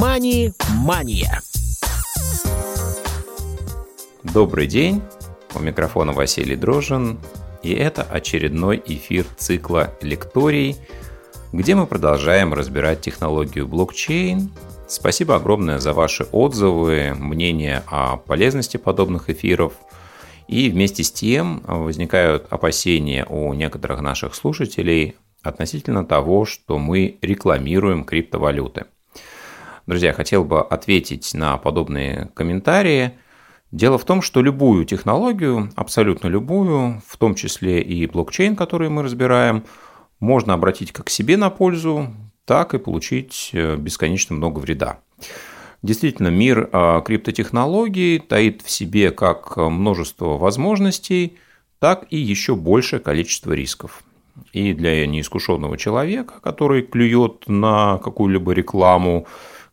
«Мани-мания». Добрый день, у микрофона Василий Дрожин, и это очередной эфир цикла «Лекторий», где мы продолжаем разбирать технологию блокчейн. Спасибо огромное за ваши отзывы, мнения о полезности подобных эфиров. И вместе с тем возникают опасения у некоторых наших слушателей относительно того, что мы рекламируем криптовалюты. Друзья, хотел бы ответить на подобные комментарии – Дело в том, что любую технологию, абсолютно любую, в том числе и блокчейн, который мы разбираем, можно обратить как себе на пользу, так и получить э, бесконечно много вреда. Действительно, мир э, криптотехнологий таит в себе как множество возможностей, так и еще большее количество рисков. И для неискушенного человека, который клюет на какую-либо рекламу,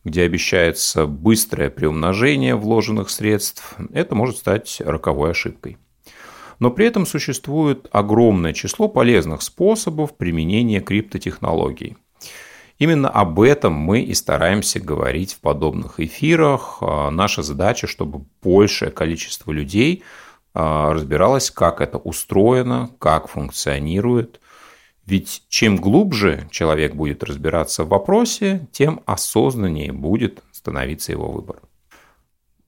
где обещается быстрое приумножение вложенных средств, это может стать роковой ошибкой. Но при этом существует огромное число полезных способов применения криптотехнологий. Именно об этом мы и стараемся говорить в подобных эфирах. А, наша задача, чтобы большее количество людей а, разбиралось, как это устроено, как функционирует – ведь чем глубже человек будет разбираться в вопросе, тем осознаннее будет становиться его выбор.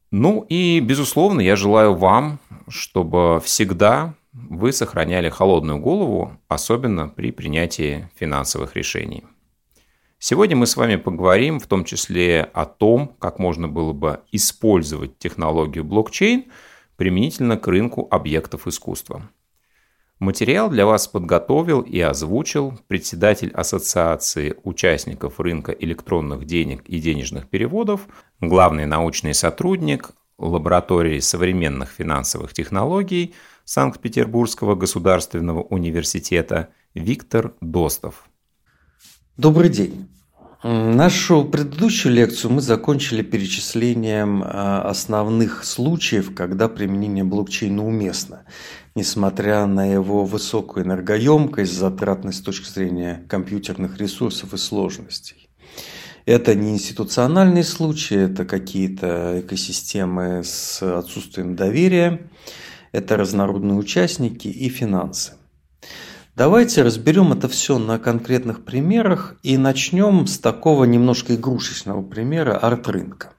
Ну и, безусловно, я желаю вам, чтобы всегда вы сохраняли холодную голову, особенно при принятии финансовых решений. Сегодня мы с вами поговорим в том числе о том, как можно было бы использовать технологию блокчейн применительно к рынку объектов искусства. Материал для вас подготовил и озвучил председатель Ассоциации участников рынка электронных денег и денежных переводов, главный научный сотрудник лаборатории современных финансовых технологий Санкт-Петербургского государственного университета Виктор Достов. Добрый день. Нашу предыдущую лекцию мы закончили перечислением а, основных случаев, когда применение блокчейна уместно несмотря на его высокую энергоемкость, затратность с точки зрения компьютерных ресурсов и сложностей. Это не институциональные случаи, это какие-то экосистемы с отсутствием доверия, это разнородные участники и финансы. Давайте разберем это все на конкретных примерах и начнем с такого немножко игрушечного примера арт-рынка.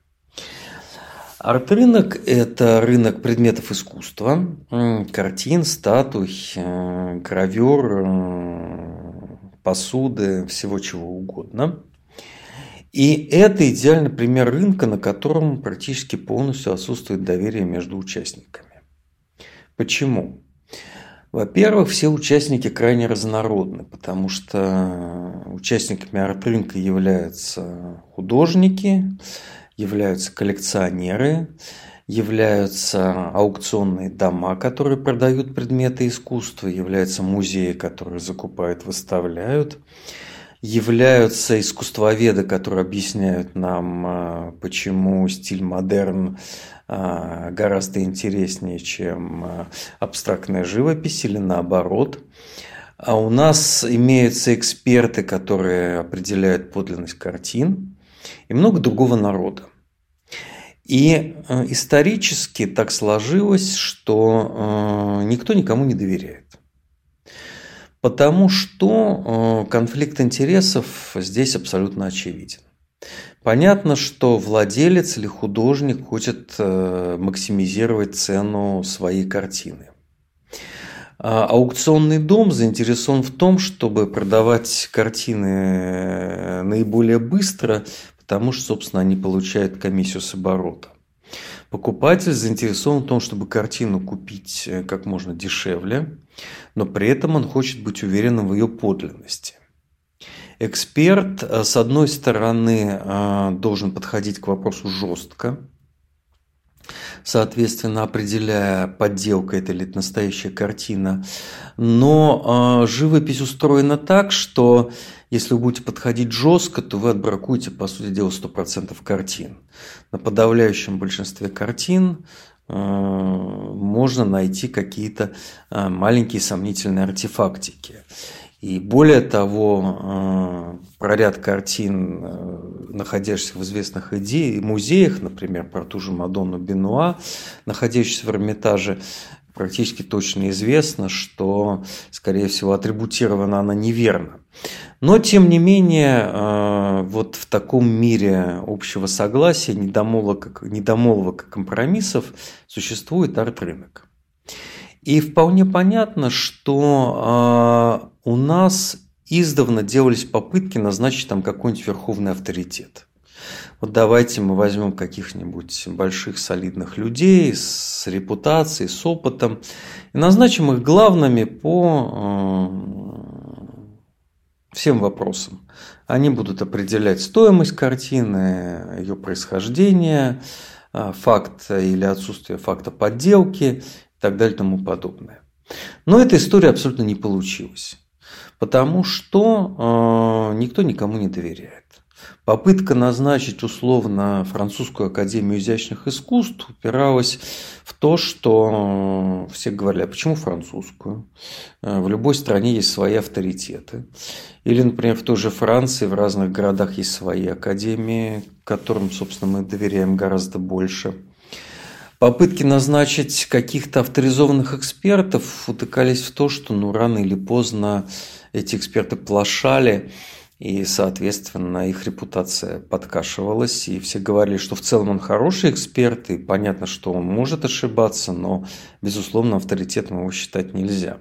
Арт-рынок – это рынок предметов искусства, картин, статуй, э, гравюр, э, посуды, всего чего угодно. И это идеальный пример рынка, на котором практически полностью отсутствует доверие между участниками. Почему? Во-первых, все участники крайне разнородны, потому что участниками арт-рынка являются художники, являются коллекционеры, являются аукционные дома, которые продают предметы искусства, являются музеи, которые закупают, выставляют, являются искусствоведы, которые объясняют нам, а, почему стиль модерн а, гораздо интереснее, чем а, абстрактная живопись или наоборот. А у нас имеются эксперты, которые определяют подлинность картин и много другого народа. И э, исторически так сложилось, что э, никто никому не доверяет. Потому что э, конфликт интересов здесь абсолютно очевиден. Понятно, что владелец или художник хочет максимизировать цену своей картины. А аукционный дом заинтересован в том, чтобы продавать картины наиболее быстро, потому что, собственно, они получают комиссию с оборота. Покупатель заинтересован в том, чтобы картину купить э, как можно дешевле, но при этом он хочет быть уверенным в ее подлинности. Эксперт, э, с одной стороны, э, должен подходить к вопросу жестко, соответственно, определяя, подделка это или настоящая картина. Но живопись устроена так, что если вы будете подходить жестко, то вы отбракуете, по сути дела, 100% картин. На подавляющем большинстве картин э, можно найти какие-то э, маленькие сомнительные артефактики. И более того, про ряд картин, находящихся в известных идеях, музеях, например, про ту же Мадонну Бенуа, находящуюся в Эрмитаже, практически точно известно, что, скорее всего, атрибутирована она неверно. Но, тем не менее, э, вот в таком мире общего согласия, недомолвок, недомолвок и компромиссов существует арт-рынок. И вполне понятно, что э, у нас издавна делались попытки назначить там какой-нибудь верховный авторитет. Вот давайте мы возьмем каких-нибудь больших солидных людей с репутацией, с опытом и назначим их главными по э, всем вопросам. Они будут определять стоимость картины, ее происхождение, э, факт или отсутствие факта подделки и так далее и тому подобное. Но эта история абсолютно не получилась, потому что э, никто никому не доверяет. Попытка назначить условно французскую академию изящных искусств упиралась в то, что все говорили, а почему французскую? В любой стране есть свои авторитеты. Или, например, в той же Франции в разных городах есть свои академии, которым, собственно, мы доверяем гораздо больше. Попытки назначить каких-то авторизованных экспертов утыкались в то, что ну, рано или поздно эти эксперты плашали, и, соответственно, их репутация подкашивалась, и все говорили, что в целом он хороший эксперт, и понятно, что он может ошибаться, но, безусловно, авторитетом его считать нельзя.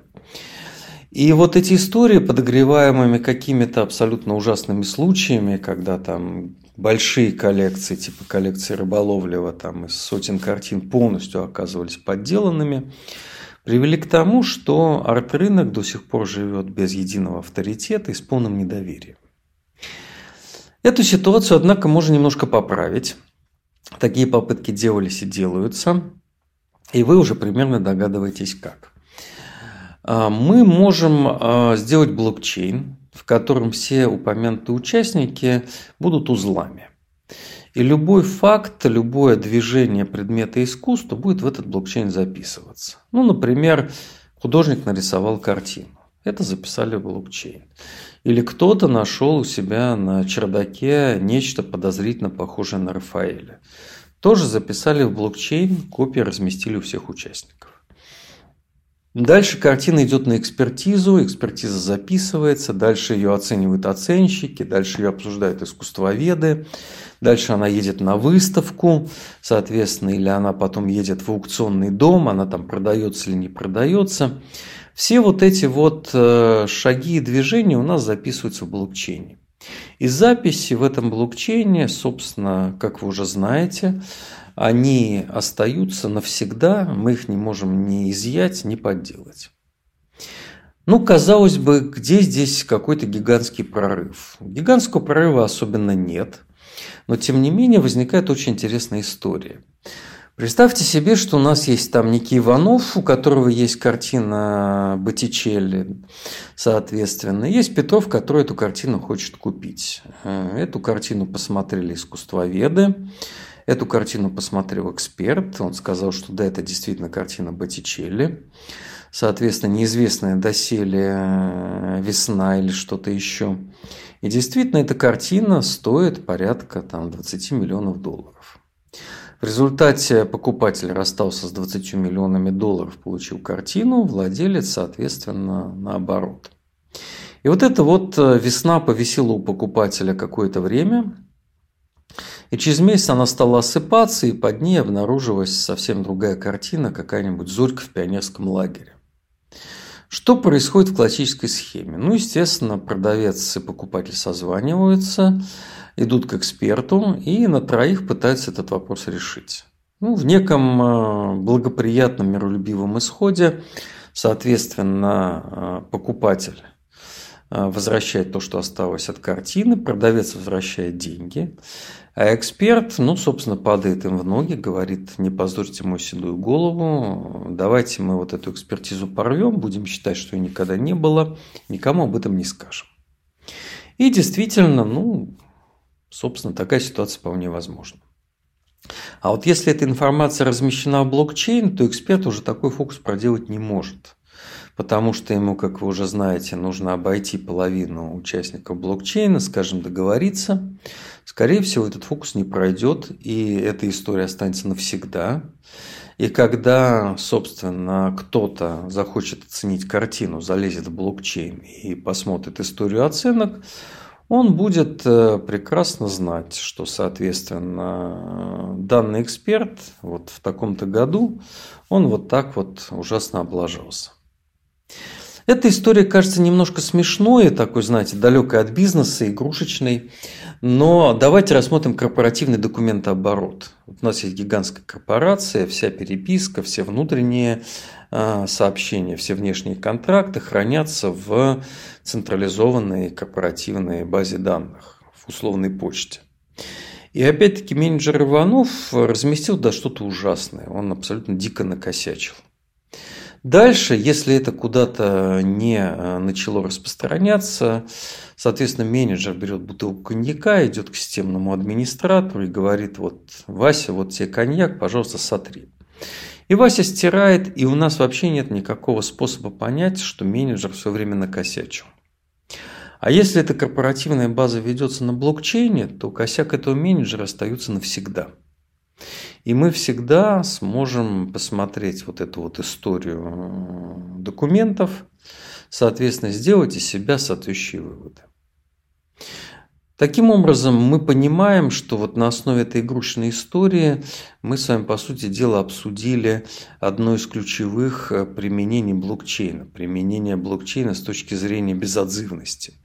И вот эти истории, подогреваемыми какими-то абсолютно ужасными случаями, когда там большие коллекции, типа коллекции Рыболовлева, там из сотен картин полностью оказывались подделанными, привели к тому, что арт-рынок до сих пор живет без единого авторитета и с полным недоверием. Эту ситуацию, однако, можно немножко поправить. Такие попытки делались и делаются. И вы уже примерно догадываетесь как. А, мы можем а, сделать блокчейн, в котором все упомянутые участники будут узлами. И любой факт, любое движение предмета искусства будет в этот блокчейн записываться. Ну, например, художник нарисовал картину. Это записали в блокчейн. Или кто-то нашел у себя на чердаке нечто подозрительно похожее на Рафаэля. Тоже записали в блокчейн, копии разместили у всех участников. Дальше картина идет на экспертизу, экспертиза записывается, дальше ее оценивают оценщики, дальше ее обсуждают искусствоведы, дальше она едет на выставку, соответственно, или она потом едет в аукционный дом, она там продается или не продается. Все вот эти вот э, шаги и движения у нас записываются в блокчейне. И записи в этом блокчейне, собственно, как вы уже знаете, они остаются навсегда, мы их не можем ни изъять, ни подделать. Ну, казалось бы, где здесь какой-то гигантский прорыв? Гигантского прорыва особенно нет, но тем не менее возникает очень интересная история. Представьте себе, что у нас есть там некий Иванов, у которого есть картина Боттичелли, соответственно. Есть Петров, который эту картину хочет купить. Э, эту картину посмотрели искусствоведы, эту картину посмотрел эксперт. Он сказал, что да, это действительно картина Боттичелли. Соответственно, неизвестная доселе э, весна или что-то еще. И действительно, эта картина стоит порядка там, 20 миллионов долларов. В результате покупатель расстался с 20 миллионами долларов, получил картину, владелец, соответственно, наоборот. И вот эта вот э, весна повисела у покупателя какое-то время, и через месяц она стала осыпаться, и под ней обнаружилась совсем другая картина, какая-нибудь зорька в пионерском лагере. Что происходит в классической схеме? Ну, естественно, продавец и покупатель созваниваются, идут к эксперту и на троих пытаются этот вопрос решить. Ну, в неком э, благоприятном миролюбивом исходе, соответственно, э, покупатель э, возвращает то, что осталось от картины, продавец возвращает деньги, а эксперт, ну, собственно, падает им в ноги, говорит, не позорьте мою седую голову, давайте мы вот эту экспертизу порвем, будем считать, что ее никогда не было, никому об этом не скажем. И действительно, ну, Собственно, такая ситуация вполне возможна. А вот если эта информация размещена в блокчейн, то эксперт уже такой фокус проделать не может. потому что ему, как вы уже знаете, нужно обойти половину участников блокчейна, скажем, договориться, скорее всего, этот фокус не пройдет, и эта история останется навсегда. И когда, собственно, кто-то захочет оценить картину, залезет в блокчейн и посмотрит историю оценок, он будет э, прекрасно знать, что, соответственно, данный эксперт вот в таком-то году, он вот так вот ужасно облажался. Эта история кажется немножко смешной, такой, знаете, далекой от бизнеса, игрушечной. Но давайте рассмотрим корпоративный документооборот. Вот у нас есть гигантская корпорация, вся переписка, все внутренние сообщения, все внешние контракты хранятся в централизованной корпоративной базе данных, в условной почте. И опять-таки менеджер Иванов разместил да что-то ужасное. Он абсолютно дико накосячил. Дальше, если это куда-то не э, начало распространяться, соответственно, менеджер берет бутылку коньяка, идет к системному администратору и говорит, вот, Вася, вот тебе коньяк, пожалуйста, сотри. И Вася стирает, и у нас вообще нет никакого способа понять, что менеджер все время накосячил. А если эта корпоративная база ведется на блокчейне, то косяк этого менеджера остается навсегда. И мы всегда сможем посмотреть вот эту вот историю э, документов, соответственно, сделать из себя соответствующие выводы. Таким образом, мы понимаем, что вот на основе этой игрушечной истории мы с вами, по сути дела, обсудили одно из ключевых э, применений блокчейна. Применение блокчейна с точки зрения безотзывности.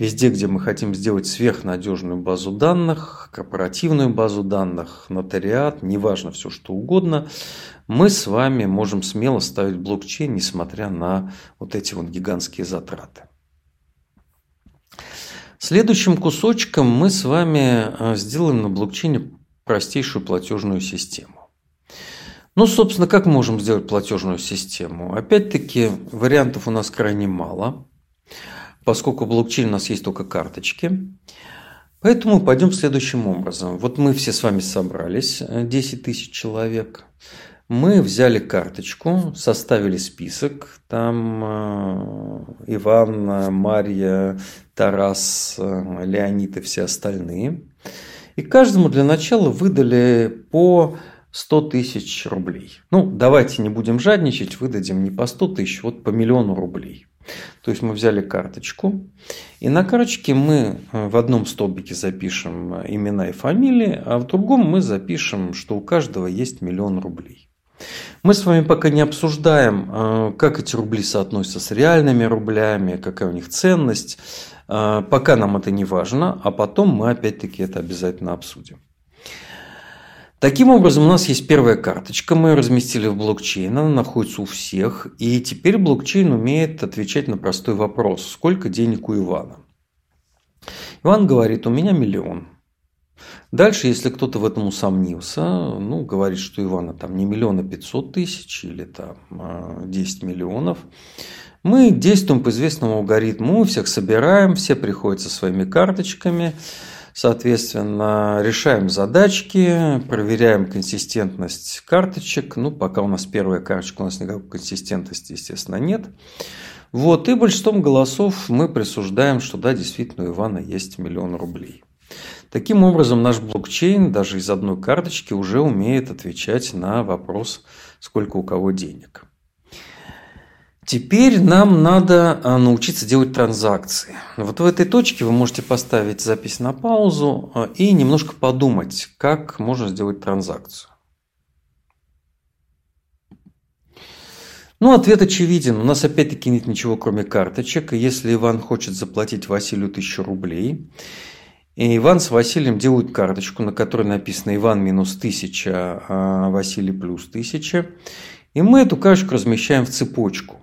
Везде, где мы хотим сделать сверхнадежную базу данных, корпоративную базу данных, нотариат, неважно все что угодно, мы с вами можем смело ставить блокчейн, несмотря на вот эти вот гигантские затраты. Следующим кусочком мы с вами э, сделаем на блокчейне простейшую платежную систему. Ну, собственно, как мы можем сделать платежную систему? Опять-таки, вариантов у нас крайне мало, поскольку в блокчейне у нас есть только карточки. Поэтому пойдем следующим образом. Вот мы все с вами собрались, 10 э, тысяч человек. Мы взяли карточку, составили список. Там э, Иван, Марья, Тарас, э, Леонид и все остальные. И каждому для начала выдали по 100 тысяч рублей. Ну, давайте не будем жадничать, выдадим не по 100 тысяч, вот по миллиону рублей. То есть мы взяли карточку, и на карточке мы э, в одном столбике запишем имена и фамилии, а в другом мы запишем, что у каждого есть миллион рублей. Мы с вами пока не обсуждаем, э, как эти рубли соотносятся с реальными рублями, какая у них ценность. Э, пока нам это не важно, а потом мы опять-таки это обязательно обсудим. Таким образом, у нас есть первая карточка, мы ее разместили в блокчейн, она находится у всех, и теперь блокчейн умеет отвечать на простой вопрос, сколько денег у Ивана. Иван говорит, у меня миллион. Дальше, если кто-то в этом усомнился, ну, говорит, что Ивана там не миллиона пятьсот тысяч или там 10 а, миллионов, мы действуем по известному алгоритму, всех собираем, все приходят со своими карточками, соответственно, решаем задачки, проверяем консистентность карточек. Ну, пока у нас первая карточка, у нас никакой консистентности, естественно, нет. Вот, и большинством голосов мы присуждаем, что да, действительно, у Ивана есть миллион рублей. Таким образом, наш блокчейн даже из одной карточки уже умеет отвечать на вопрос, сколько у кого денег. Теперь нам надо а, научиться делать транзакции. Вот в этой точке вы можете поставить запись на паузу а, и немножко подумать, как можно сделать транзакцию. Ну, ответ очевиден. У нас опять-таки нет ничего, кроме карточек. Если Иван хочет заплатить Василию тысячу рублей, и Иван с Василием делают карточку, на которой написано Иван минус 1000, а Василий плюс 1000. И мы эту карточку размещаем в цепочку.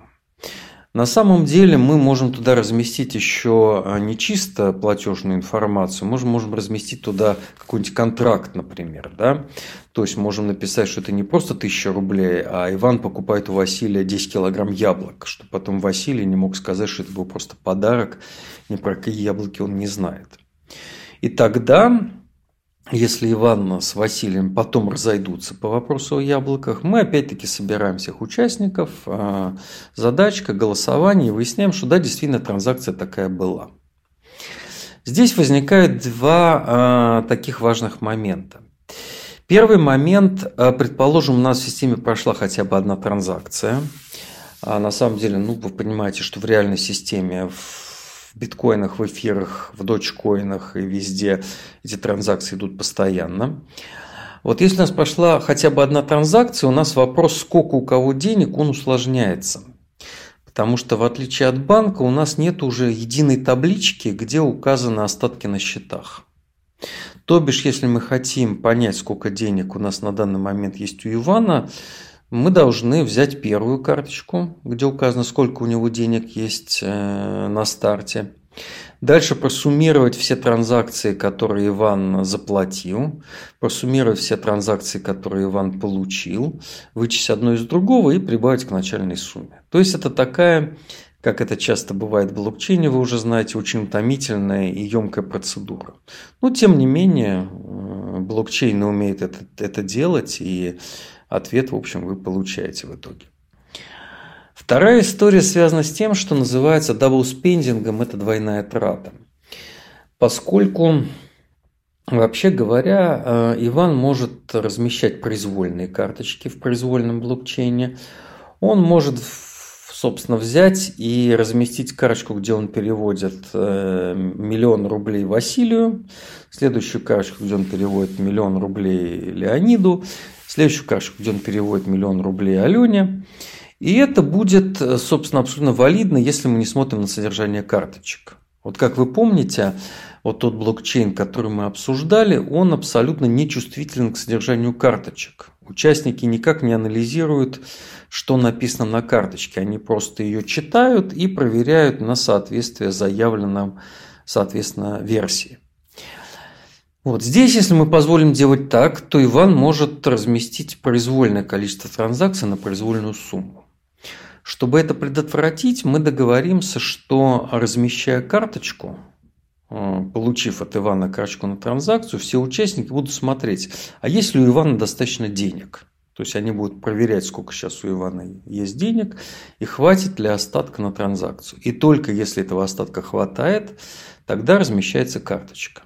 На самом деле мы можем туда разместить еще а, не чисто платежную информацию, мы можем разместить туда какой-нибудь контракт, например. Да? То есть можем написать, что это не просто 1000 рублей, а Иван покупает у Василия 10 килограмм яблок, чтобы потом Василий не мог сказать, что это был просто подарок, ни про какие яблоки он не знает. И тогда если Иван с Василием потом разойдутся по вопросу о яблоках, мы опять-таки собираем всех участников, а, задачка, голосование, и выясняем, что да, действительно транзакция такая была. Здесь возникают два э, таких важных момента. Первый момент, э, предположим, у нас в системе прошла хотя бы одна транзакция. А на самом деле, ну, вы понимаете, что в реальной системе, в биткоинах, в эфирах, в дочкоинах и везде эти транзакции идут постоянно. Вот если у нас прошла хотя бы одна транзакция, у нас вопрос, сколько у кого денег, он усложняется. Потому что в отличие от банка у нас нет уже единой таблички, где указаны остатки на счетах. То бишь, если мы хотим понять, сколько денег у нас на данный момент есть у Ивана, мы должны взять первую карточку, где указано, сколько у него денег есть э, на старте. Дальше просуммировать все транзакции, которые Иван заплатил, просуммировать все транзакции, которые Иван получил, вычесть одно из другого и прибавить к начальной сумме. То есть это такая, как это часто бывает в блокчейне, вы уже знаете, очень утомительная и емкая процедура. Но тем не менее, э, блокчейн умеет это, это делать, и ответ, в общем, вы получаете в итоге. Вторая история связана с тем, что называется double spending ом, это двойная трата. Поскольку, вообще говоря, э, Иван может размещать произвольные карточки в произвольном блокчейне, он может собственно, взять и разместить карточку, где он переводит э, миллион рублей Василию, следующую карточку, где он переводит миллион рублей Леониду, следующую карточку, где он переводит миллион рублей Алене, и это будет, собственно, абсолютно валидно, если мы не смотрим на содержание карточек. Вот как вы помните, вот тот блокчейн, который мы обсуждали, он абсолютно не чувствителен к содержанию карточек. Участники никак не анализируют, что написано на карточке. Они просто ее читают и проверяют на соответствие заявленным, соответственно, версии. Вот здесь, если мы позволим делать так, то Иван может разместить произвольное количество транзакций на произвольную сумму. Чтобы это предотвратить, мы договоримся, что размещая карточку, э, получив от Ивана карточку на транзакцию, все участники будут смотреть, а есть ли у Ивана достаточно денег. То есть они будут проверять, сколько сейчас у Ивана есть денег и хватит ли остатка на транзакцию. И только если этого остатка хватает, тогда размещается карточка.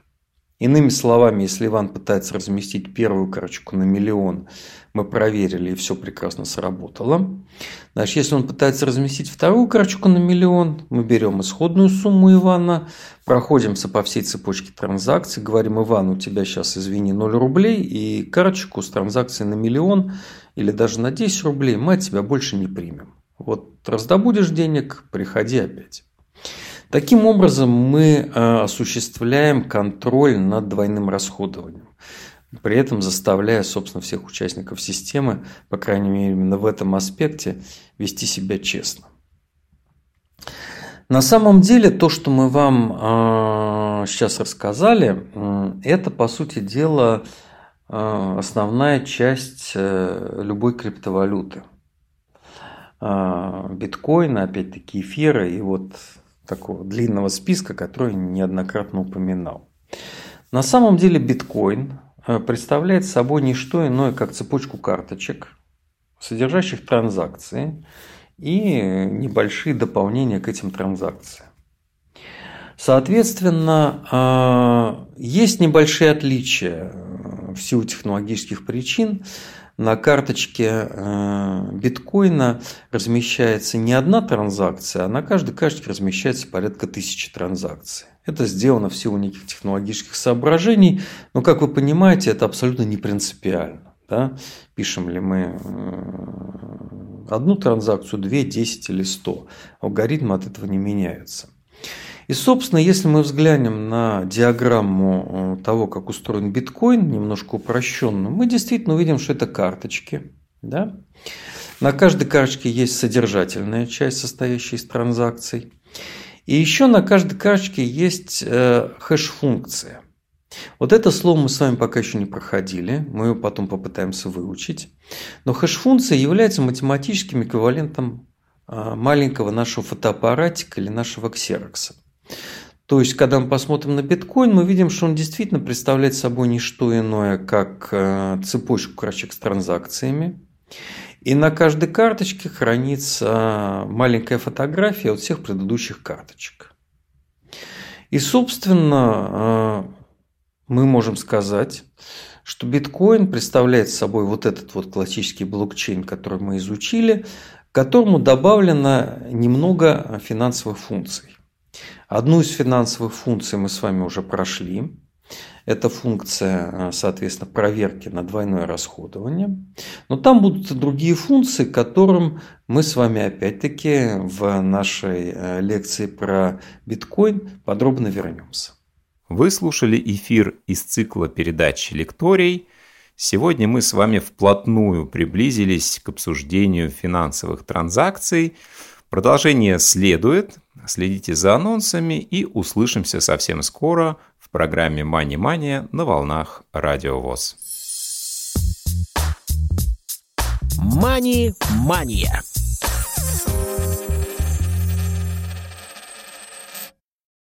Иными словами, если Иван пытается разместить первую карточку на миллион, мы проверили, и все прекрасно сработало. Значит, если он пытается разместить вторую карточку на миллион, мы берем исходную сумму Ивана, проходимся по всей цепочке транзакций, говорим, Иван, у тебя сейчас, извини, 0 рублей, и карточку с транзакцией на миллион или даже на 10 рублей мы от тебя больше не примем. Вот раздобудешь денег, приходи опять. Таким образом, мы э, осуществляем контроль над двойным расходованием, при этом заставляя, собственно, всех участников системы, по крайней мере, именно в этом аспекте, вести себя честно. На самом деле, то, что мы вам сейчас э, рассказали, это, по сути дела, э, основная часть любой криптовалюты. Биткоина, опять-таки эфира и вот такого длинного списка, который неоднократно упоминал. На самом деле биткоин э, представляет собой не что иное, как цепочку карточек, содержащих транзакции и небольшие дополнения к этим транзакциям. Соответственно, э, есть небольшие отличия э, в силу технологических причин на карточке э, биткоина размещается не одна транзакция, а на каждой карточке размещается порядка тысячи транзакций. Это сделано в силу неких технологических соображений, но, как вы понимаете, это абсолютно не принципиально. Да? Пишем ли мы э, одну транзакцию, две, десять или сто. Алгоритмы от этого не меняются. И, собственно, если мы взглянем на диаграмму э, того, как устроен биткоин, немножко упрощенную, мы действительно увидим, что это карточки. Да? На каждой карточке есть содержательная часть, состоящая из транзакций. И еще на каждой карточке есть э, хэш-функция. Вот это слово мы с вами пока еще не проходили, мы его потом попытаемся выучить. Но хэш-функция является математическим эквивалентом э, маленького нашего фотоаппаратика или нашего ксерокса. То есть, когда мы посмотрим на биткоин, мы видим, что он действительно представляет собой не что иное, как э, цепочку карточек с транзакциями. И на каждой карточке хранится маленькая фотография от всех предыдущих карточек. И, собственно, э, мы можем сказать, что биткоин представляет собой вот этот вот классический блокчейн, который мы изучили, к которому добавлено немного финансовых функций. Одну из финансовых функций мы с вами уже прошли. Это функция, соответственно, проверки на двойное расходование. Но там будут и другие функции, которым мы с вами опять-таки в нашей э, лекции про биткоин подробно вернемся. Вы слушали эфир из цикла передач «Лекторий». Сегодня мы с вами вплотную приблизились к обсуждению финансовых транзакций. Продолжение следует. Следите за анонсами и услышимся совсем скоро в программе «Мани Мания» на волнах Радио ВОЗ. «Мани-мания»